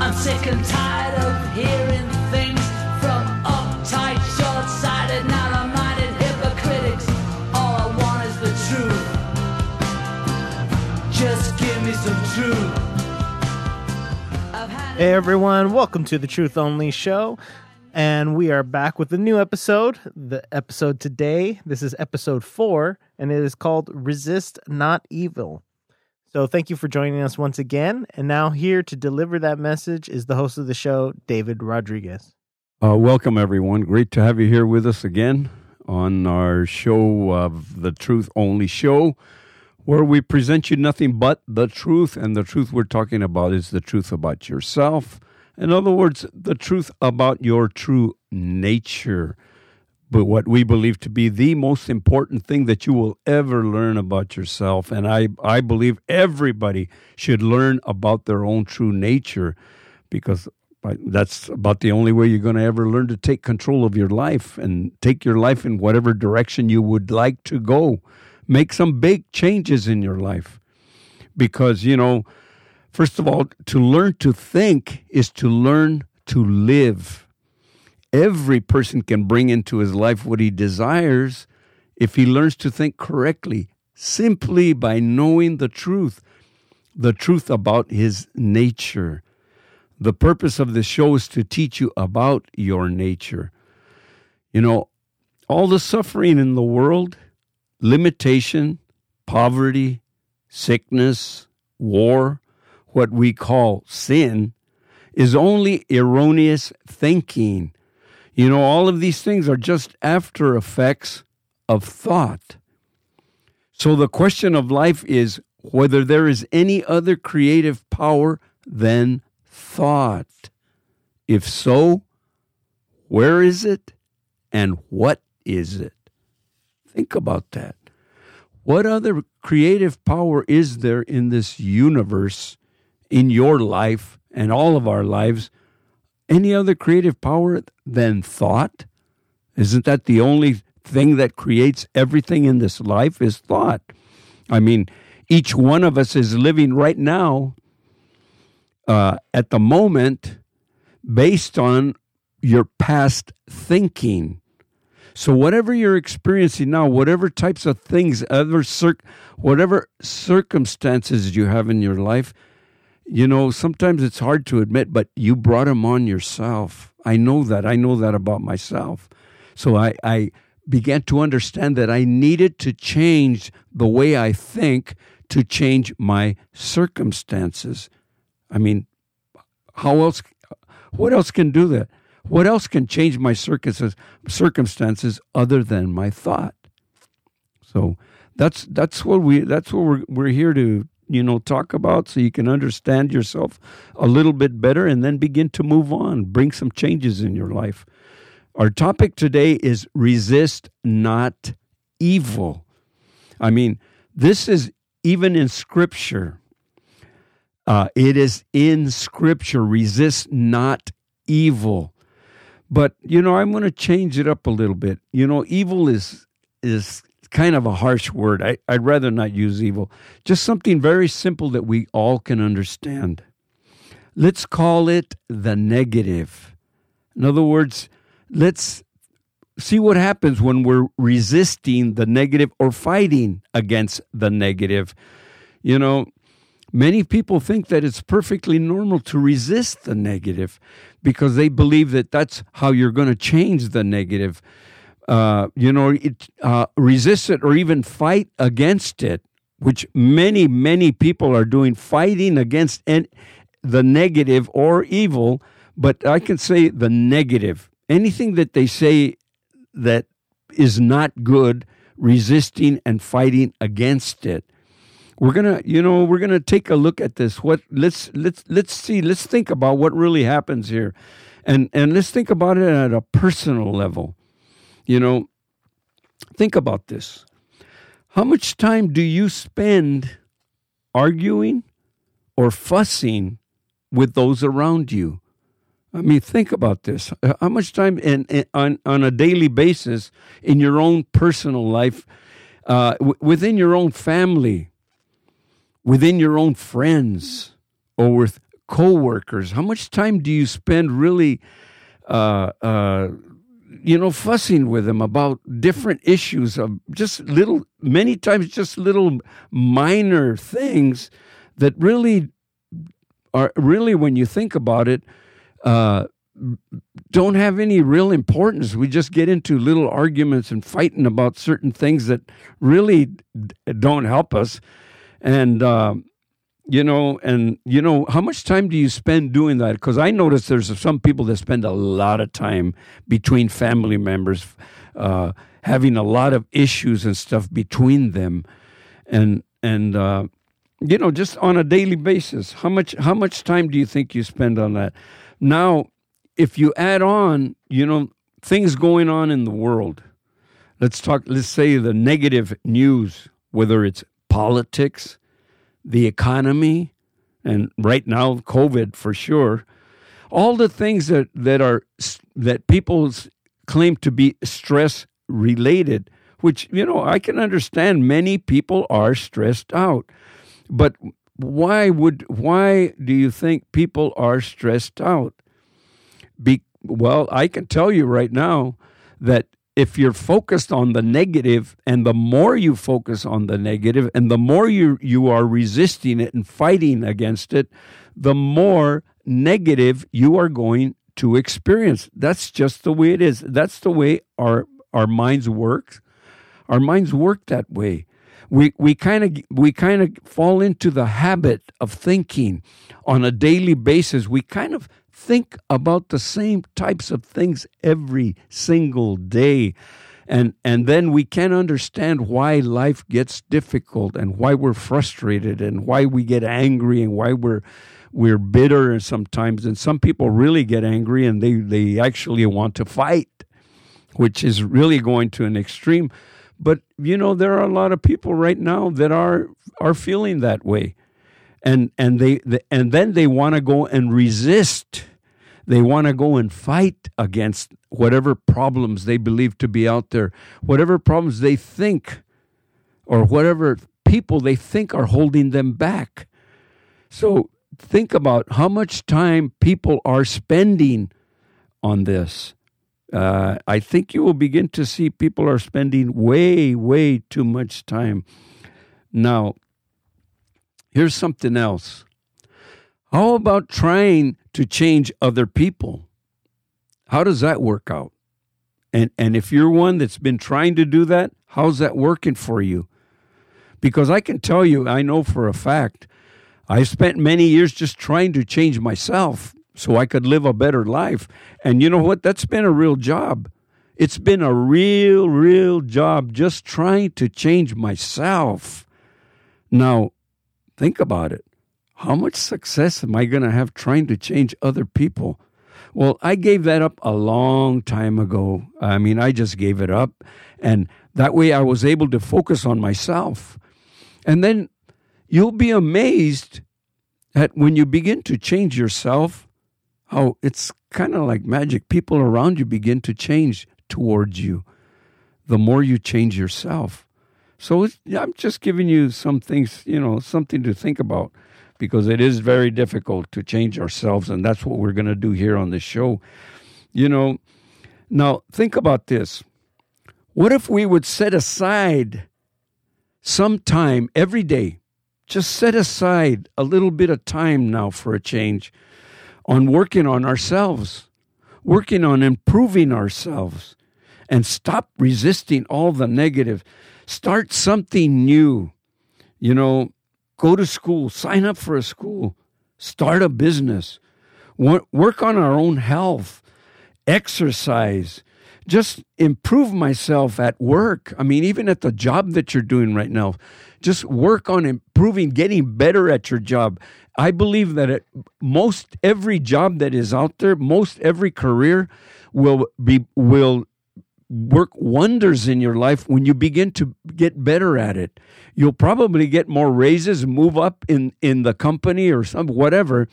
I'm sick and tired of hearing things from uptight, short-sighted, narrow-minded hypocritics. All I want is the truth. Just give me some truth. Hey everyone, welcome to the Truth Only Show. And we are back with a new episode. The episode today, this is episode four, and it is called Resist Not Evil. So thank you for joining us once again. And now, here to deliver that message is the host of the show, David Rodriguez. Uh, welcome, everyone. Great to have you here with us again on our show of the Truth Only Show, where we present you nothing but the truth. And the truth we're talking about is the truth about yourself. In other words, the truth about your true nature. But what we believe to be the most important thing that you will ever learn about yourself. And I, I believe everybody should learn about their own true nature because That's about the only way you're going to ever learn to take control of your life and take your life in whatever direction you would like to go. Make some big changes in your life. Because, you know, first of all, to learn to think is to learn to live. Every person can bring into his life what he desires if he learns to think correctly, simply by knowing the truth, the truth about his nature. The purpose of this show is to teach you about your nature. You know, all the suffering in the world, limitation, poverty, sickness, war, what we call sin, is only erroneous thinking. You know, all of these things are just after effects of thought. So the question of life is whether there is any other creative power than thought. If so, where is it and what is it? Think about that. What other creative power is there in this universe, in your life, and all of our lives? Any other creative power than thought? Isn't that the only thing that creates everything in this life is thought? I mean, each one of us is living right now uh, at the moment based on your past thinking. So whatever you're experiencing now, whatever types of things, other cir- whatever circumstances you have in your life, you know, sometimes it's hard to admit, but you brought them on yourself. I know that. I know that about myself. So I, I began to understand that I needed to change the way I think to change my circumstances. I mean, how else? What else can do that? What else can change my circumstances other than my thought? So that's that's what we that's what we're we're here to you know talk about, so you can understand yourself a little bit better, and then begin to move on, bring some changes in your life. Our topic today is resist not evil. I mean, this is even in Scripture. Uh, it is in Scripture. Resist not evil. But you know, I'm going to change it up a little bit. You know, evil is is kind of a harsh word. I, I'd rather not use evil. Just something very simple that we all can understand. Let's call it the negative. In other words, let's see what happens when we're resisting the negative or fighting against the negative. You know, many people think that it's perfectly normal to resist the negative because they believe that that's how you're going to change the negative. Uh, you know, it, uh, resist it or even fight against it, which many, many people are doing, fighting against en- the negative or evil. But I can say the negative. Anything that they say that is not good, resisting and fighting against it. We're gonna, you know, we're gonna take a look at this. What let's let's let's see, let's think about what really happens here. And and let's think about it at a personal level. You know, think about this. How much time do you spend arguing or fussing with those around you? I mean, think about this. How much time in, in on on a daily basis in your own personal life, uh, w- within your own family, within your own friends, or with coworkers? How much time do you spend really, uh, uh, you know, fussing with them about different issues of just little, many times just little minor things that really are really, when you think about it, uh, don't have any real importance. We just get into little arguments and fighting about certain things that really don't help us. And, uh, you know, and, you know, how much time do you spend doing that? Because I notice there's some people that spend a lot of time between family members, uh, having a lot of issues and stuff between them. And, and, uh, you know, just on a daily basis, how much, how much time do you think you spend on that? Now, if you add on, you know, things going on in the world, let's talk, let's say the negative news, whether it's politics, the economy, and right now, COVID for sure, all the things that, that are, that people claim to be stress related, which, you know, I can understand many people are stressed out. But why would, why do you think people are stressed out? Be, well, I can tell you right now that if you're focused on the negative and the more you focus on the negative and the more you you are resisting it and fighting against it the more negative you are going to experience. That's just the way it is. That's the way our our minds work. Our minds work that way. We we kind of we kind of fall into the habit of thinking on a daily basis. We kind of think about the same types of things every single day. And, and then we can understand why life gets difficult and why we're frustrated and why we get angry and why we're we're bitter sometimes. And some people really get angry and they, they actually want to fight which is really going to an extreme. But you know there are a lot of people right now that are are feeling that way and and they, and then they want to go and resist they want to go and fight against whatever problems they believe to be out there, whatever problems they think, or whatever people they think are holding them back. So think about how much time people are spending on this. Uh, I think you will begin to see people are spending way, way too much time. Now, here's something else. How about trying to change other people? How does that work out? And and if you're one that's been trying to do that, how's that working for you? Because I can tell you, I know for a fact, I spent many years just trying to change myself so I could live a better life. And you know what? That's been a real job. It's been a real, real job just trying to change myself. Now, think about it how much success am I going to have trying to change other people? Well, I gave that up a long time ago. I mean, I just gave it up. And that way I was able to focus on myself. And then you'll be amazed at when you begin to change yourself, how it's kind of like magic. People around you begin to change towards you the more you change yourself. So I'm just giving you some things, you know, something to think about because it is very difficult to change ourselves. And that's what we're going to do here on this show. You know, now think about this. What if we would set aside some time every day? Just set aside a little bit of time now for a change on working on ourselves, working on improving ourselves, and stop resisting all the negative. Start something new. You know, go to school, sign up for a school, start a business, work on our own health, exercise, just improve myself at work. I mean, even at the job that you're doing right now, just work on improving, getting better at your job. I believe that at most every job that is out there, most every career will be will work wonders in your life when you begin to get better at it. You'll probably get more raises, move up in, in the company or some whatever.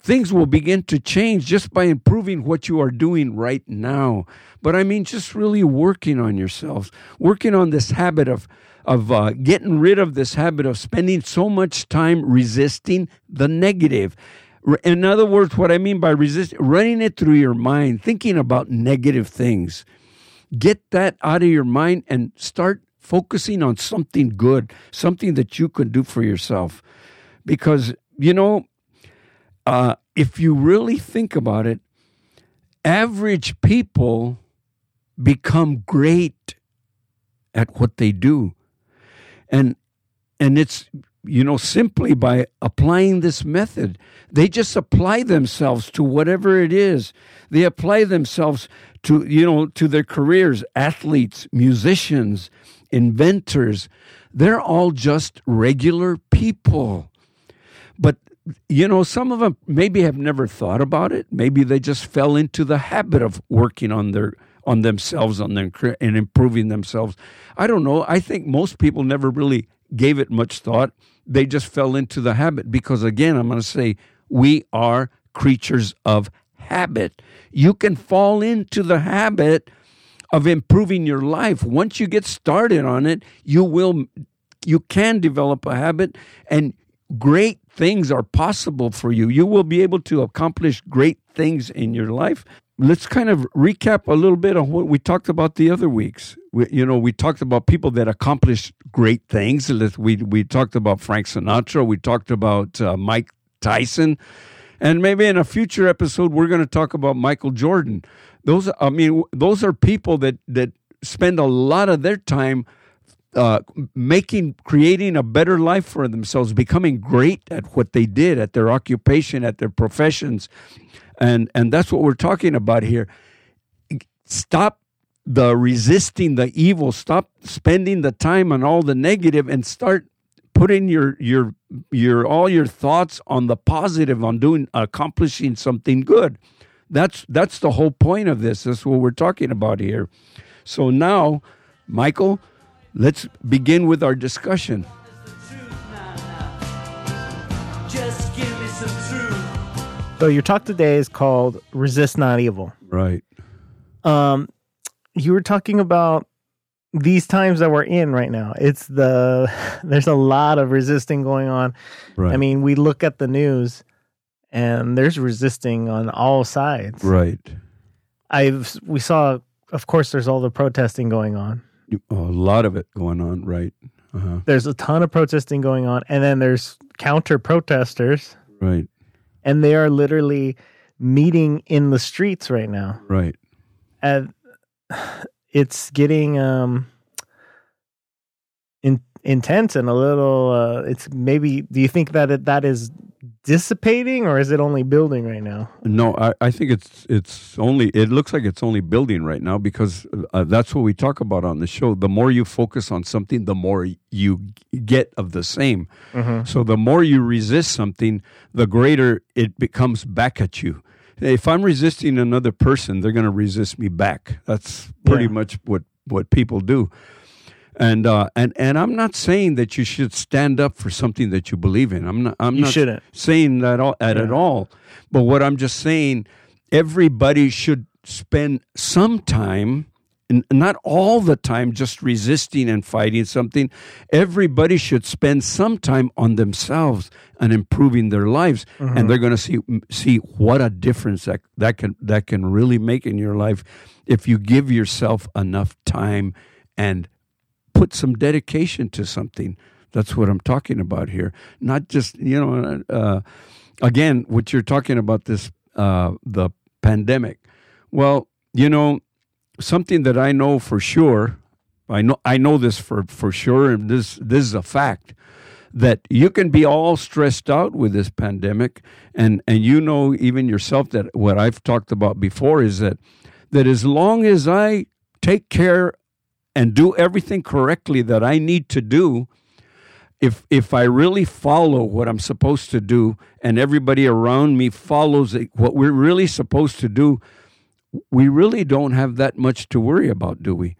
Things will begin to change just by improving what you are doing right now. But I mean, just really working on yourselves, working on this habit of of uh, getting rid of this habit of spending so much time resisting the negative In other words, what I mean by resist, running it through your mind, thinking about negative things. Get that out of your mind and start focusing on something good, something that you can do for yourself. Because, you know, uh, if you really think about it, average people become great at what they do. And and it's you know simply by applying this method. They just apply themselves to whatever it is. They apply themselves to you know to their careers. Athletes musicians inventors they're all just regular people. But you know some of them maybe have never thought about it. Maybe they just fell into the habit of working on their on themselves on their and improving themselves. I don't know. I think most people never really gave it much thought they just fell into the habit because again i'm going to say we are creatures of habit you can fall into the habit of improving your life once you get started on it you will you can develop a habit and great things are possible for you. You will be able to accomplish great things in your life. Let's kind of recap a little bit on what we talked about the other weeks. We, you know, we talked about people that accomplished great things. We we talked about Frank Sinatra. We talked about uh, Mike Tyson, and maybe in a future episode we're going to talk about Michael Jordan. Those, I mean, those are people that that spend a lot of their time uh, making creating a better life for themselves becoming great at what they did at their occupation at their professions and and that's what we're talking about here. Stop the resisting the evil. Stop spending the time on all the negative and start putting your your your all your thoughts on the positive on doing accomplishing something good. That's that's the whole point of this. That's what we're talking about here. So now michael let's begin with our discussion So your talk today is called "Resist Not Evil." right Um, you were talking about these times that we're in right now. It's the there's a lot of resisting going on. right I mean, we look at the news, and there's resisting on all sides. right I've we saw, of course, there's all the protesting going on. a lot of it going on right uh-huh. There's a ton of protesting going on, and then there's counter protesters, right and they are literally meeting in the streets right now. right and it's getting um in, intense and a little uh it's maybe do you think that it, that is dissipating or is it only building right now No, I, I think it's it's only it looks like it's only building right now because uh, that's what we talk about on the show. The more you focus on something, the more you get of the same. So the more you resist something, the greater it becomes back at you. If I'm resisting another person, they're going to resist me back. That's pretty Yeah. much what what people do. And uh, and and I'm not saying that you should stand up for something that you believe in. I'm not. I'm You not shouldn't. saying that all, at, at all. But what I'm just saying, everybody should spend some time, and not all the time, just resisting and fighting something. Everybody should spend some time on themselves and improving their lives, and they're going to see see what a difference that that can that can really make in your life if you give yourself enough time and put some dedication to something. That's what I'm talking about here. Not just you know, uh, again, what you're talking about this uh, the pandemic. Well, you know, something that I know for sure. I know I know this for for sure, and this this is a fact that you can be all stressed out with this pandemic and and you know even yourself that what I've talked about before is that that as long as I take care and do everything correctly that I need to do if if I really follow what I'm supposed to do and everybody around me follows what we're really supposed to do we really don't have that much to worry about do we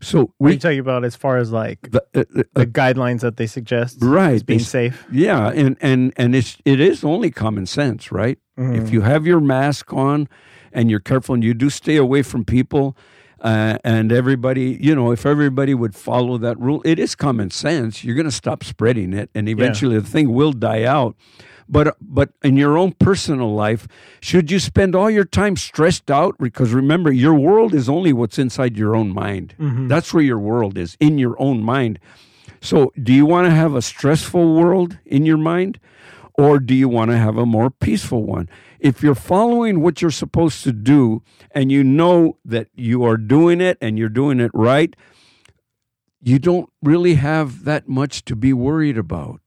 so what are we you talking about as far as like the, uh, uh, the guidelines that they suggest Right. being safe Yeah, and and and it's it is only common sense, right? If you have your mask on and you're careful and you do stay away from people uh, and everybody, you know, if everybody would follow that rule, it is common sense. You're going to stop spreading it, and eventually the thing will die out. But but in your own personal life, should you spend all your time stressed out? Because remember, your world is only what's inside your own mind. That's where your world is in your own mind. So, do you want to have a stressful world in your mind? Or do you want to have a more peaceful one? If you're following what you're supposed to do and you know that you are doing it and you're doing it right, you don't really have that much to be worried about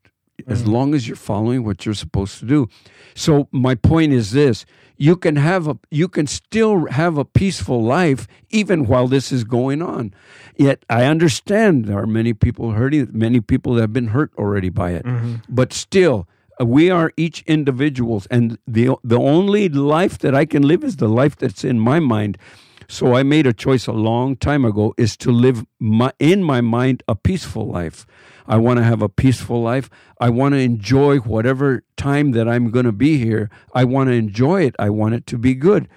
as mm. long as you're following what you're supposed to do. So my point is this, you can have a you can still have a peaceful life even while this is going on. Yet I understand there are many people hurting, many people that have been hurt already by it. Mm-hmm. But still we are each individuals and the the only life that I can live is the life that's in my mind. So I made a choice a long time ago is to live my, in my mind a peaceful life. I want to have a peaceful life. I want to enjoy whatever time that I'm going to be here. I want to enjoy it. I want it to be good.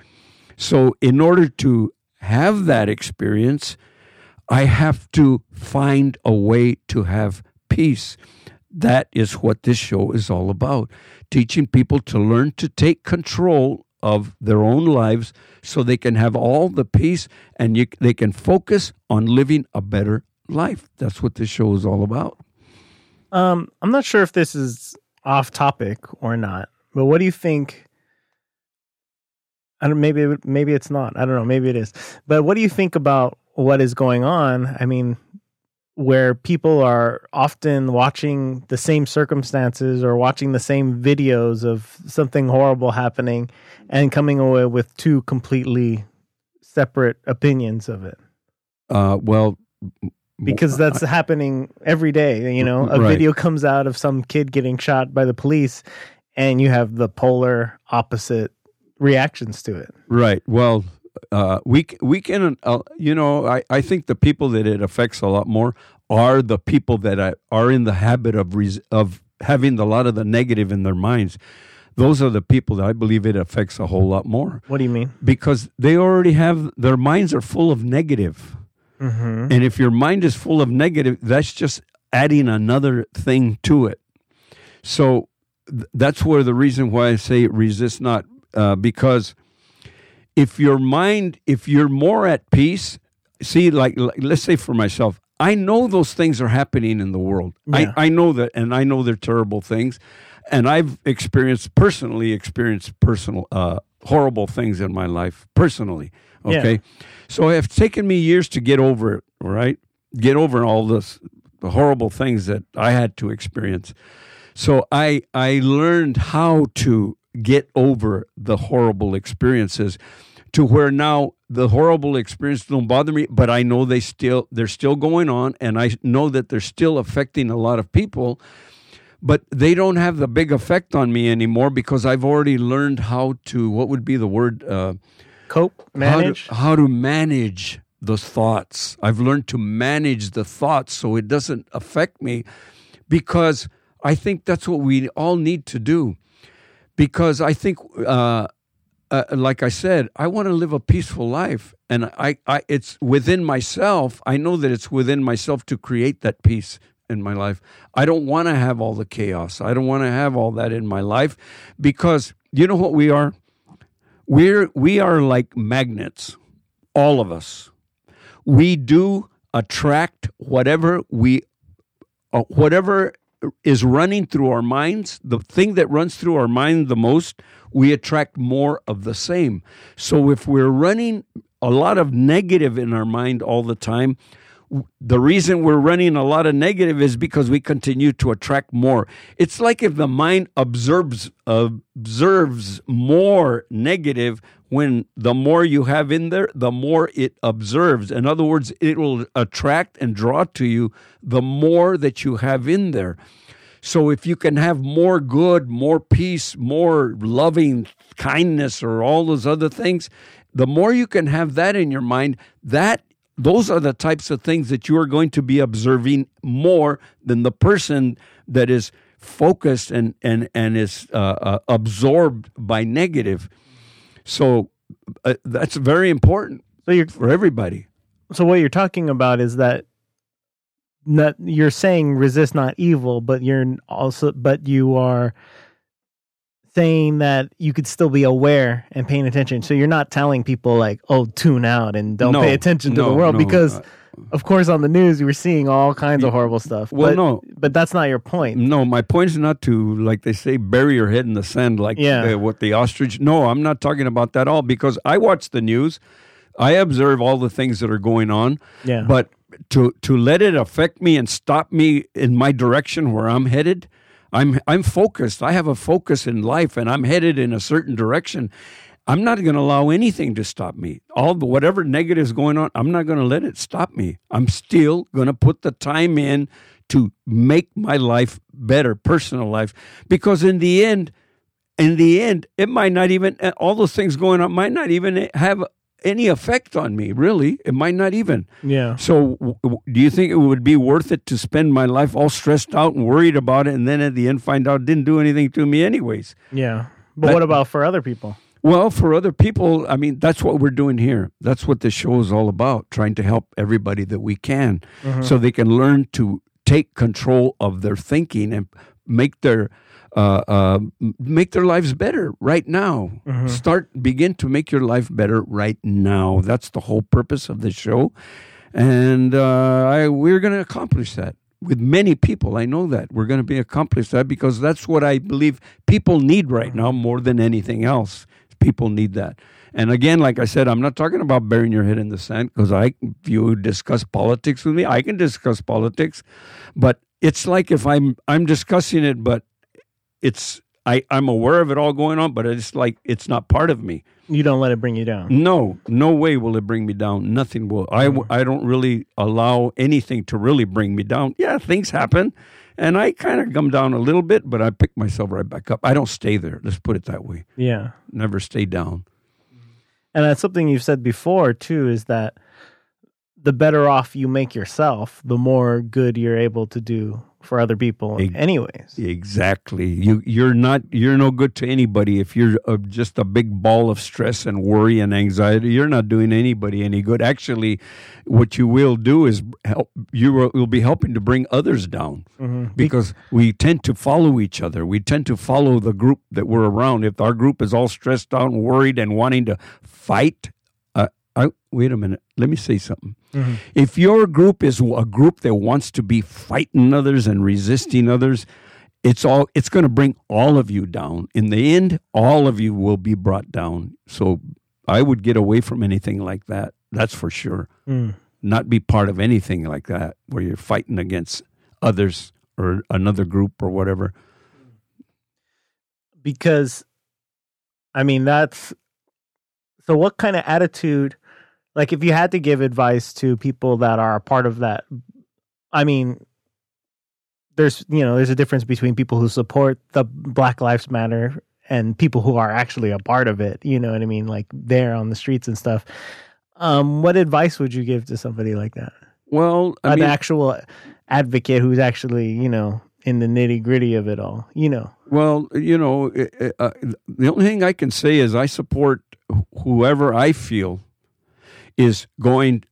So in order to have that experience, I have to find a way to have peace. That is what this show is all about teaching people to learn to take control of their own lives so they can have all the peace and you, they can focus on living a better life. That's what this show is all about. Um, I'm not sure if this is off topic or not, but what do you think? I don't. Maybe maybe it's not. I don't know. Maybe it is. But what do you think about what is going on? I mean, where people are often watching the same circumstances or watching the same videos of something horrible happening, and coming away with two completely separate opinions of it. Uh, well, because that's happening every day. You know, a Right. video comes out of some kid getting shot by the police, and you have the polar opposite reactions to it. Right. Well, uh, we we can uh, you know I, I think the people that it affects a lot more are the people that are, are in the habit of res- of having a lot of the negative in their minds. Those are the people that I believe it affects a whole lot more What do you mean? because they already have their minds are full of negative. Mm-hmm. And if your mind is full of negative, that's just adding another thing to it. So th- that's where the reason why I say resist not, uh, because if your mind, if you're more at peace, see, like, let's say for myself, I know those things are happening in the world. Yeah. I, I know that, and I know they're terrible things, and I've experienced personally experienced personal uh, horrible things in my life personally. Yeah. Okay, so it's taken me years to get over it. Right, get over all this the horrible things that I had to experience. So I I learned how to get over the horrible experiences to where now the horrible experiences don't bother me, but I know they still they're still going on and I know that they're still affecting a lot of people. But they don't have the big effect on me anymore because I've already learned how to what would be the word uh, Cope, manage. how to, how to manage those thoughts. I've learned to manage the thoughts so it doesn't affect me because I think that's what we all need to do. Because I think, uh, uh, like I said, I want to live a peaceful life, and I, I, it's within myself. I know that it's within myself to create that peace in my life. I don't want to have all the chaos. I don't want to have all that in my life, because you know what we are we're we are like magnets all of us we do attract whatever we uh, whatever is running through our minds the thing that runs through our mind the most we attract more of the same so if we're running a lot of negative in our mind all the time the reason we're running a lot of negative is because we continue to attract more. It's like if the mind observes observes more negative when the more you have in there, the more it observes. In other words, it will attract and draw to you the more that you have in there. So if you can have more good, more peace, more loving kindness or all those other things, the more you can have that in your mind, that those are the types of things that you are going to be observing more than the person that is focused and and and is uh, uh, absorbed by negative. So uh, that's very important So you're for everybody. so what you're talking about is that not you're saying resist not evil, but you're also but you are saying that you could still be aware and paying attention. So you're not telling people like, "Oh, tune out and don't No, pay attention to the world," no, because, uh, of course, on the news you were seeing all kinds of horrible stuff. Well, but, no. but that's not your point. No, my point is not to, like they say, bury your head in the sand like Yeah. uh, what the ostrich. No, I'm not talking about that at all because I watch the news. I observe all the things that are going on. Yeah. But to to let it affect me and stop me in my direction where I'm headed, I'm I'm focused. I have a focus in life and I'm headed in a certain direction. I'm not going to allow anything to stop me. All the whatever negative is going on, I'm not going to let it stop me. I'm still going to put the time in to make my life better, personal life, because in the end, in the end, it might not even all those things going on might not even have any effect on me. Really, it might not even. yeah. So, w- w- do you think it would be worth it to spend my life all stressed out and worried about it, and then at the end find out it didn't do anything to me, anyways? Yeah. But But- what about for other people? Well, for other people, I mean, that's what we're doing here. That's what the show is all about, trying to help everybody that we can mm-hmm. so they can learn to take control of their thinking and make their uh, uh, make their lives better right now. Start begin to make your life better right now. That's the whole purpose of the show, and uh, I, we're going to accomplish that with many people. I know that we're going to be accomplish that because that's what I believe people need right now more than anything else. People need that. And again, like I said, I'm not talking about burying your head in the sand because I, if you discuss politics with me, I can discuss politics, but it's like if I'm I'm discussing it, but it's I I'm aware of it all going on, but it's like it's not part of me. You don't let it bring you down. No, no way will it bring me down. Nothing will. I mm. I don't really allow anything to really bring me down. Yeah, things happen, and I kind of come down a little bit, but I pick myself right back up. I don't stay there. Let's put it that way. Yeah. Never stay down. And that's something you've said before too is that the better off you make yourself, the more good you're able to do for other people Ex- anyways. Exactly. You you're not you're no good to anybody if you're uh, just a big ball of stress and worry and anxiety. You're not doing anybody any good. Actually, what you will do is help. You will, will be helping to bring others down because we tend to follow each other. We tend to follow the group that we're around. If our group is all stressed out and worried and wanting to fight, I, wait a minute. Let me say something. If your group is a group that wants to be fighting others and resisting others, it's all it's going to bring all of you down. In the end, all of you will be brought down. So I would get away from anything like that. That's for sure. Mm. Not be part of anything like that where you're fighting against others or another group or whatever. Because I mean that's so what kind of attitude like if you had to give advice to people that are a part of that I mean there's you know there's a difference between people who support the Black Lives Matter and people who are actually a part of it, you know what I mean, like there on the streets and stuff. Um what advice would you give to somebody like that? Well, I An mean, actual advocate who's actually, you know, in the nitty-gritty of it all, you know. Well, you know, uh, uh, the only thing I can say is I support whoever I feel is going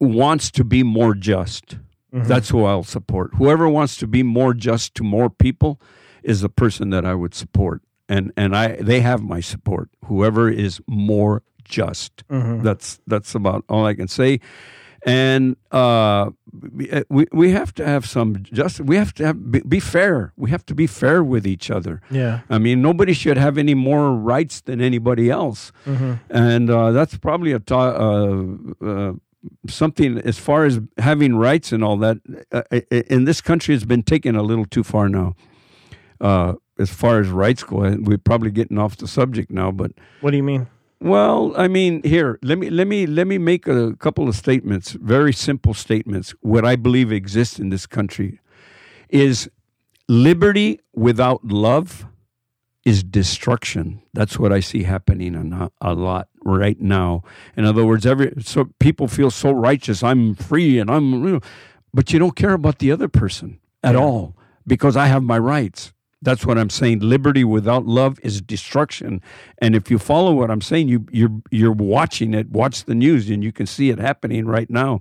wants to be more just. Mm-hmm. That's who I'll support. Whoever wants to be more just to more people is the person that I would support, and and I they have my support. Whoever is more just. Mm-hmm. That's that's about all I can say. And uh, we we have to have some just. We have to have be, be fair. We have to be fair with each other. Yeah. I mean, nobody should have any more rights than anybody else, and uh, that's probably a ta- uh, uh, something as far as having rights and all that. Uh, i- i- in this country, it's been taken a little too far now. Uh, as far as rights go, we're probably getting off the subject now, but What do you mean? Well, I mean, here let me let me let me make a couple of statements, very simple statements. What I believe exists in this country is liberty without love is destruction. That's what I see happening a, lot right now. In other words, every so people feel so righteous. I'm free and I'm, you know, but you don't care about the other person at all because I have my rights. That's what I'm saying. Liberty without love is destruction. And if you follow what I'm saying, you you're you're watching it. Watch the news, and you can see it happening right now.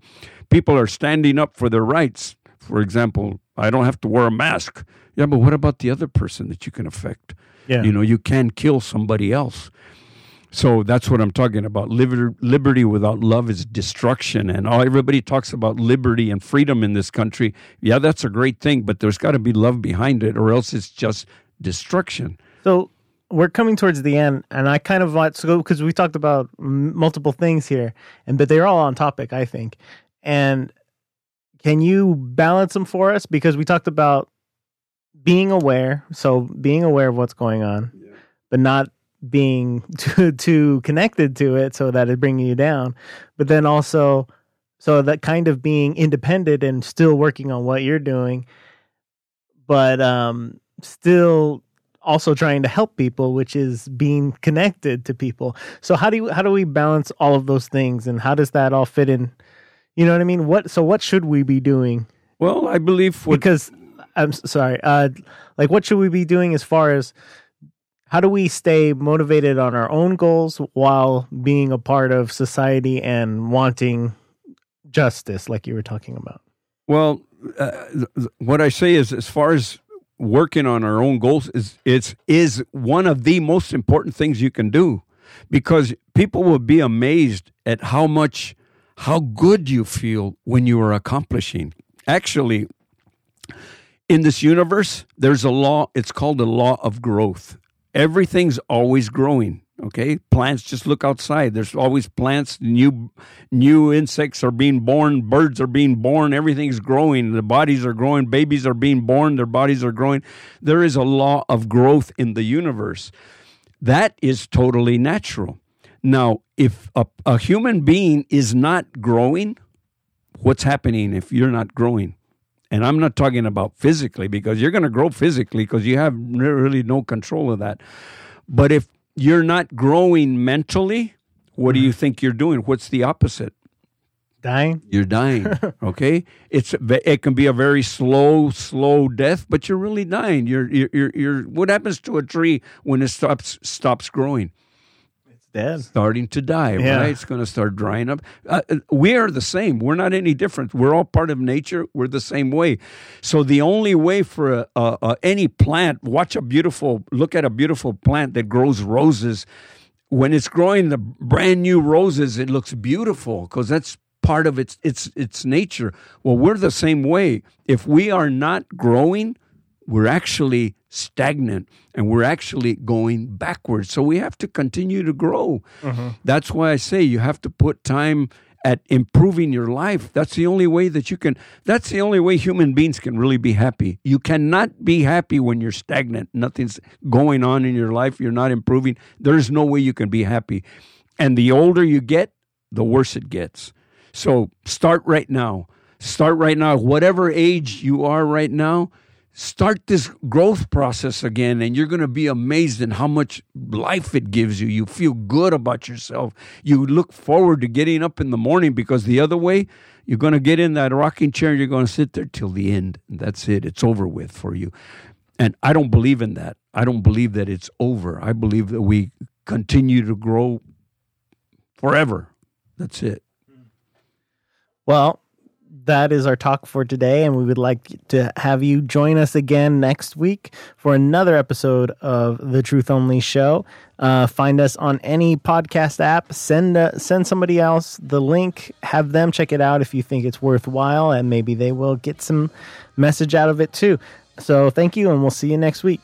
People are standing up for their rights, For example, I don't have to wear a mask. Yeah, but what about the other person that you can affect? Yeah. You know, you can kill somebody else. So that's what I'm talking about. Liber- liberty without love is destruction. And all, everybody talks about liberty and freedom in this country. Yeah, that's a great thing, but there's got to be love behind it, or else it's just destruction. So we're coming towards the end, and I kind of want to go because we talked about m- multiple things here, and but they're all on topic, I think. And can you balance them for us? Because we talked about being aware, so being aware of what's going on, but not being too, too connected to it, so that it bringing you down. But then also, so that kind of being independent and still working on what you're doing, but um, still also trying to help people, which is being connected to people. So how do you how do we balance all of those things, and how does that all fit in? You know what I mean? What so what should we be doing? Well, I believe what Because I'm sorry, uh, like what should we be doing as far as how do we stay motivated on our own goals while being a part of society and wanting justice, like you were talking about? Well, uh, what I say is, as far as working on our own goals, is it's is one of the most important things you can do, because people will be amazed at how much, how good you feel when you are accomplishing. Actually, in this universe, there's a law. It's called the law of growth. Everything's always growing. Okay, plants just look outside. There's always plants. New, new insects are being born. Birds are being born. Everything's growing. The bodies are growing. Babies are being born. Their bodies are growing. There is a law of growth in the universe. That is totally natural. Now, if a, a human being is not growing, what's happening if you're not growing? And I'm not talking about physically because you're going to grow physically because you have really no control of that. But if you're not growing mentally, what do you mm-hmm. think you're doing? What's the opposite? Dying? You're dying. Okay, it's it can be a very slow, slow death, but you're really dying. You're you're you're, you're what happens to a tree when it stops stops growing? Dead. starting to die, Yeah. right? It's going to start drying up. Uh, uh, we are the same. We're not any different. We're all part of nature. We're the same way. So the only way for a, a, a, any plant, watch a beautiful, look at a beautiful plant that grows roses. When it's growing the brand new roses, it looks beautiful because that's part of its its its nature. Well, we're the same way. If we are not growing, we're actually stagnant and we're actually going backwards. So we have to continue to grow. Mm-hmm. That's why I say you have to put time at improving your life. That's the only way that you can, that's the only way human beings can really be happy. You cannot be happy when you're stagnant. Nothing's going on in your life. You're not improving. There's no way you can be happy. And the older you get, the worse it gets. So start right now. Start right now. Whatever age you are right now, start this growth process again and you're going to be amazed in how much life it gives you. You feel good about yourself. You look forward to getting up in the morning because the other way you're going to get in that rocking chair and you're going to sit there till the end. That's it. It's over with for you. And i don't believe in that. I don't believe that it's over. I believe that we continue to grow forever. That's it. Well, that is our talk for today, and we would like to have you join us again next week for another episode of the Truth Only Show. Uh, find us on any podcast app. Send uh, send somebody else the link. Have them check it out if you think it's worthwhile, and maybe they will get some message out of it too. So, thank you, and we'll see you next week.